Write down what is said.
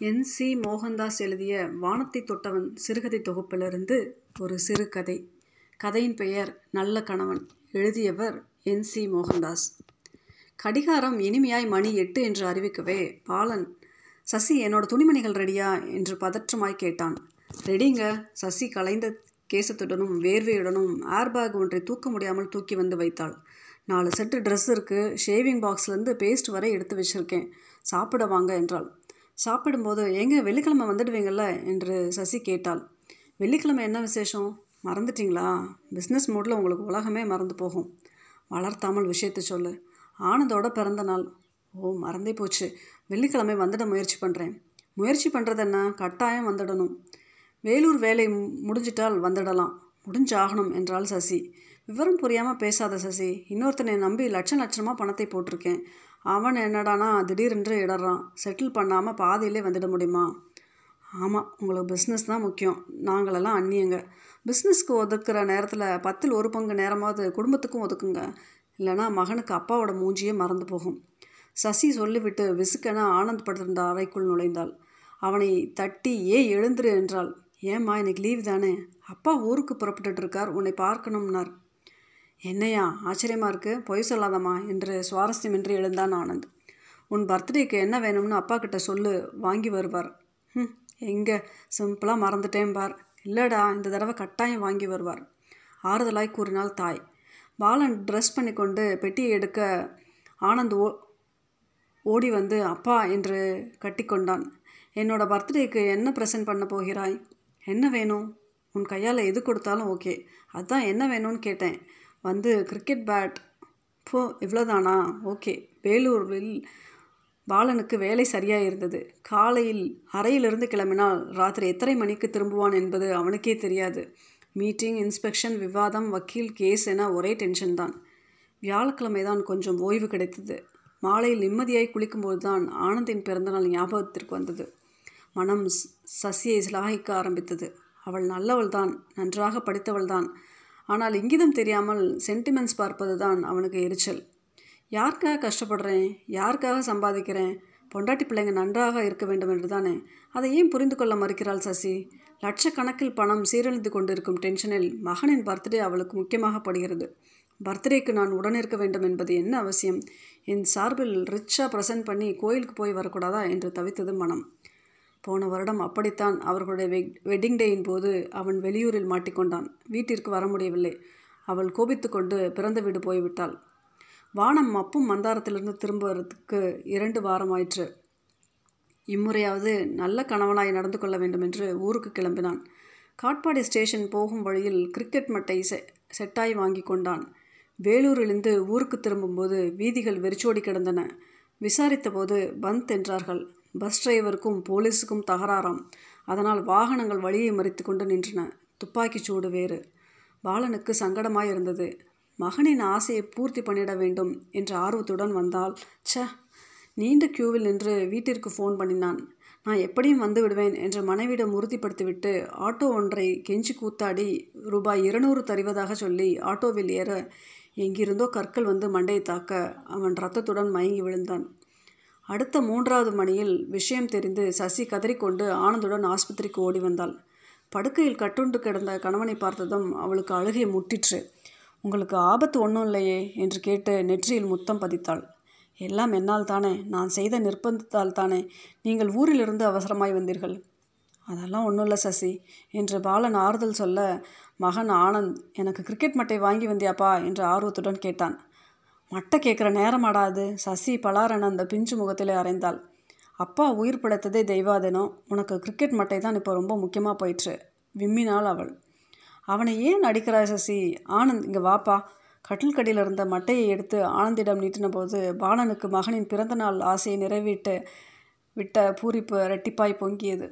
N C. Mohandas எழுதிய வானத்தை தொட்டவன் சிறுகதை தொகுப்பிலிருந்து ஒரு சிறுகதை கதையின் பெயர் நல்ல கணவன் எழுதியவர் என் சி. மோகன்தாஸ். கடிகாரம் இனிமையாய் மணி எட்டு என்று அறிவிக்கவே பாலன் சசி என்னோட துணிமணிகள் ரெடியா என்று பதற்றமாய் கேட்டான். ரெடிங்க சசி கலைந்த கேசத்துடனும் வேர்வையுடனும் ஏர்பேக் ஒன்றை தூக்க முடியாமல் தூக்கி வந்து வைத்தாள். நாலு செட்டு ட்ரெஸ் இருக்குது ஷேவிங் பாக்ஸ்லேருந்து பேஸ்ட் வரை எடுத்து வச்சுருக்கேன். சாப்பிட வாங்க என்றாள். சாப்பிடும்போது எங்க வெள்ளிக்கிழமை வந்துடுவீங்கள்ல என்று சசி கேட்டாள். வெள்ளிக்கிழமை என்ன விசேஷம்? மறந்துட்டீங்களா? பிஸ்னஸ் மூடில் உங்களுக்கு உலகமே மறந்து போகும். வளர்த்தாமல் விஷயத்தை சொல்லு. ஆனந்தோட பிறந்த நாள். ஓ மறந்தே போச்சு. வெள்ளிக்கிழமை வந்துட முயற்சி பண்ணுறேன் முயற்சி பண்ணுறது என்ன? கட்டாயம் வந்துடணும். வேலூர் வேலை முடிஞ்சிட்டால் வந்துடலாம். முடிஞ்சாகணும் என்றாள் சசி. விவரம் புரியாமல் பேசாத சசி. இன்னொருத்தனை நம்பி லட்சம் லட்சமாக பணத்தை போட்டிருக்கேன். அவன் என்னடானா திடீரென்று இடறான். செட்டில் பண்ணாமல் பாதியிலே வந்துட முடியுமா? ஆமாம் உங்களுக்கு பிஸ்னஸ் தான் முக்கியம். நாங்களெல்லாம் அந்நியங்க. பிஸ்னஸ்க்கு ஒதுக்குற நேரத்தில் பத்தில் ஒரு பங்கு நேரமாவது குடும்பத்துக்கும் ஒதுக்குங்க. இல்லைனா மகனுக்கு அப்பாவோட மூஞ்சியே மறந்து போகும். சசி சொல்லிவிட்டு விசுக்கென ஆனந்த் படுத்திருந்த அறைக்குள் நுழைந்தாள். அவனை தட்டி ஏ எழுந்துரு என்றாள். ஏம்மா இன்னைக்கு லீவ் தானே? அப்பா ஊருக்கு புறப்பட்டுட்டு இருக்கார். உன்னை பார்க்கணும்னார். என்னையா? ஆச்சரியமாக இருக்குது பொய் சொல்லாதம்மா என்று சுவாரஸ்யமின்றி எழுந்தான் ஆனந்த். உன் பர்த்டேக்கு என்ன வேணும்னு அப்பா கிட்ட சொல்லு வாங்கி வருவார். ம் எங்கே? சிம்பிளாக மறந்துட்டேன் பார். இல்லைடா இந்த தடவை கட்டாயம் வாங்கி வருவார். ஆறுதலாய் கூறினாள் தாய். பாலன் ட்ரெஸ் பண்ணி கொண்டு பெட்டியை எடுக்க ஆனந்த் ஓ ஓடி வந்து அப்பா என்று கட்டிக்கொண்டான். என்னோட பர்த்டேக்கு என்ன ப்ரெசென்ட் பண்ண போகிறாய்? என்ன வேணும்? உன் கையால் எது கொடுத்தாலும் ஓகே அதான் என்ன வேணும்னு கேட்டேன். வந்து கிரிக்கெட் பேட் போ இவ்வளோதானா ஓகே. வேலூரில் பாலனுக்கு வேலை சரியாக இருந்தது காலையில் அறையிலிருந்து கிளம்பினால் ராத்திரி எத்தனை மணிக்கு திரும்புவான் என்பது அவனுக்கே தெரியாது. மீட்டிங் இன்ஸ்பெக்ஷன் விவாதம் வக்கீல் கேஸ் என ஒரே டென்ஷன் தான். வியாழக்கிழமை தான் கொஞ்சம் ஓய்வு கிடைத்தது. மாலையில் நிம்மதியாய் குளிக்கும்போது தான் ஆனந்தின் பிறந்தநாள் ஞாபகத்திற்கு வந்தது. மனம் சசியை சிலாகிக்க ஆரம்பித்தது. அவள் நல்லவள் தான் நன்றாக படித்தவள் தான் ஆனால் இங்கிதம் தெரியாமல் சென்டிமெண்ட்ஸ் பார்ப்பது தான் அவனுக்கு எரிச்சல். யாருக்காக கஷ்டப்படுறேன்? யாருக்காக சம்பாதிக்கிறேன்? பொண்டாட்டி பிள்ளைங்க நன்றாக இருக்க வேண்டும் என்று தானே அதை ஏன் புரிந்து கொள்ள மறுக்கிறாள் சசி? லட்சக்கணக்கில் பணம் சீரழிந்து கொண்டிருக்கும் டென்ஷனில் மகனின் பர்த்டே அவளுக்கு முக்கியமாக படுகிறது. பர்த்டேக்கு நான் உடனிருக்க வேண்டும் என்பது என்ன அவசியம்? என் சார்பில் ரிச்சாக ப்ரெசென்ட் பண்ணி கோயிலுக்கு போய் வரக்கூடாதா? என்று தவித்தது மனம். போன வருடம் அப்படித்தான் அவர்களுடைய வெக் வெட்டிங் டேயின் போது அவன் வெளியூரில் மாட்டிக்கொண்டான். வீட்டிற்கு வர முடியவில்லை. அவள் கோபித்து கொண்டு பிறந்த வீடு போய்விட்டாள். வானம் மப்பும் மந்தாரத்திலிருந்து திரும்புவதற்கு இரண்டு வாரமாயிற்று. இம்முறையாவது நல்ல கணவனாய் நடந்து கொள்ள வேண்டும் என்று ஊருக்கு கிளம்பினான். காட்பாடி ஸ்டேஷன் போகும் வழியில் கிரிக்கெட் மட்டை செ செட்டாய் வாங்கி கொண்டான். வேலூரிலிருந்து ஊருக்கு திரும்பும்போது வீதிகள் வெறிச்சோடி கிடந்தன. விசாரித்தபோது பந்த் என்றார்கள். பஸ் டிரைவருக்கும் போலீஸுக்கும் தகராறாம். அதனால் வாகனங்கள் வழியை மறித்து கொண்டு நின்றன. துப்பாக்கிச் சூடு வேறு. பாலனுக்கு சங்கடமாய் இருந்தது மகனின் ஆசையை பூர்த்தி பண்ணிட வேண்டும் என்ற ஆர்வத்துடன் வந்தால் ச நீண்ட கியூவில் நின்று வீட்டிற்கு ஃபோன் பண்ணினான். நான் எப்படியும் வந்து விடுவேன் என்று மனைவிடம் உறுதிப்படுத்திவிட்டு ஆட்டோ ஒன்றை கெஞ்சி கூத்தாடி ரூபாய் இருநூறு தருவதாக சொல்லி ஆட்டோவில் ஏற எங்கிருந்தோ கற்கள் வந்து மண்டையை தாக்க அவன் ரத்தத்துடன் மயங்கி விழுந்தான். அடுத்த மூன்றாவது மணியில் விஷயம் தெரிந்து சசி கதறிக்கொண்டு ஆனந்துடன் ஆஸ்பத்திரிக்கு ஓடி வந்தாள். படுக்கையில் கட்டுண்டு கிடந்த கணவனை பார்த்ததும் அவளுக்கு அழுகை முட்டிற்று. உங்களுக்கு ஆபத்து ஒன்றும் இல்லையே என்று கேட்டு நெற்றியில் முத்தம் பதித்தாள். எல்லாம் என்னால் தானே நான் செய்த நிர்பந்தத்தால் தானே நீங்கள் ஊரிலிருந்து அவசரமாய் வந்தீர்கள். அதெல்லாம் ஒன்றும் இல்லை சசி என்று பாலன் ஆறுதல் சொல்ல மகன் ஆனந்த் எனக்கு கிரிக்கெட் மட்டை வாங்கி வந்தியாப்பா என்று ஆர்வத்துடன் கேட்டான். மட்டை கேட்குற நேரமாடாது சசி பலாரன் அந்த பிஞ்சு முகத்திலே அறைந்தாள். அப்பா உயிர் படைத்ததே தெய்வாதனம். உனக்கு கிரிக்கெட் மட்டை தான் இப்போ ரொம்ப முக்கியமாக போயிற்று. விம்மினாள் அவள். அவனை ஏன் அடிக்கிறாய் சசி? ஆனந்த் இங்கே வாப்பா. கட்டில் கடியில் இருந்த மட்டையை எடுத்து ஆனந்திடம் நீட்டின போது பாலனுக்கு மகனின் பிறந்தநாள் ஆசையை நிறைவிட்டு விட்ட பூரிப்பு ரெட்டிப்பாய் பொங்கியது.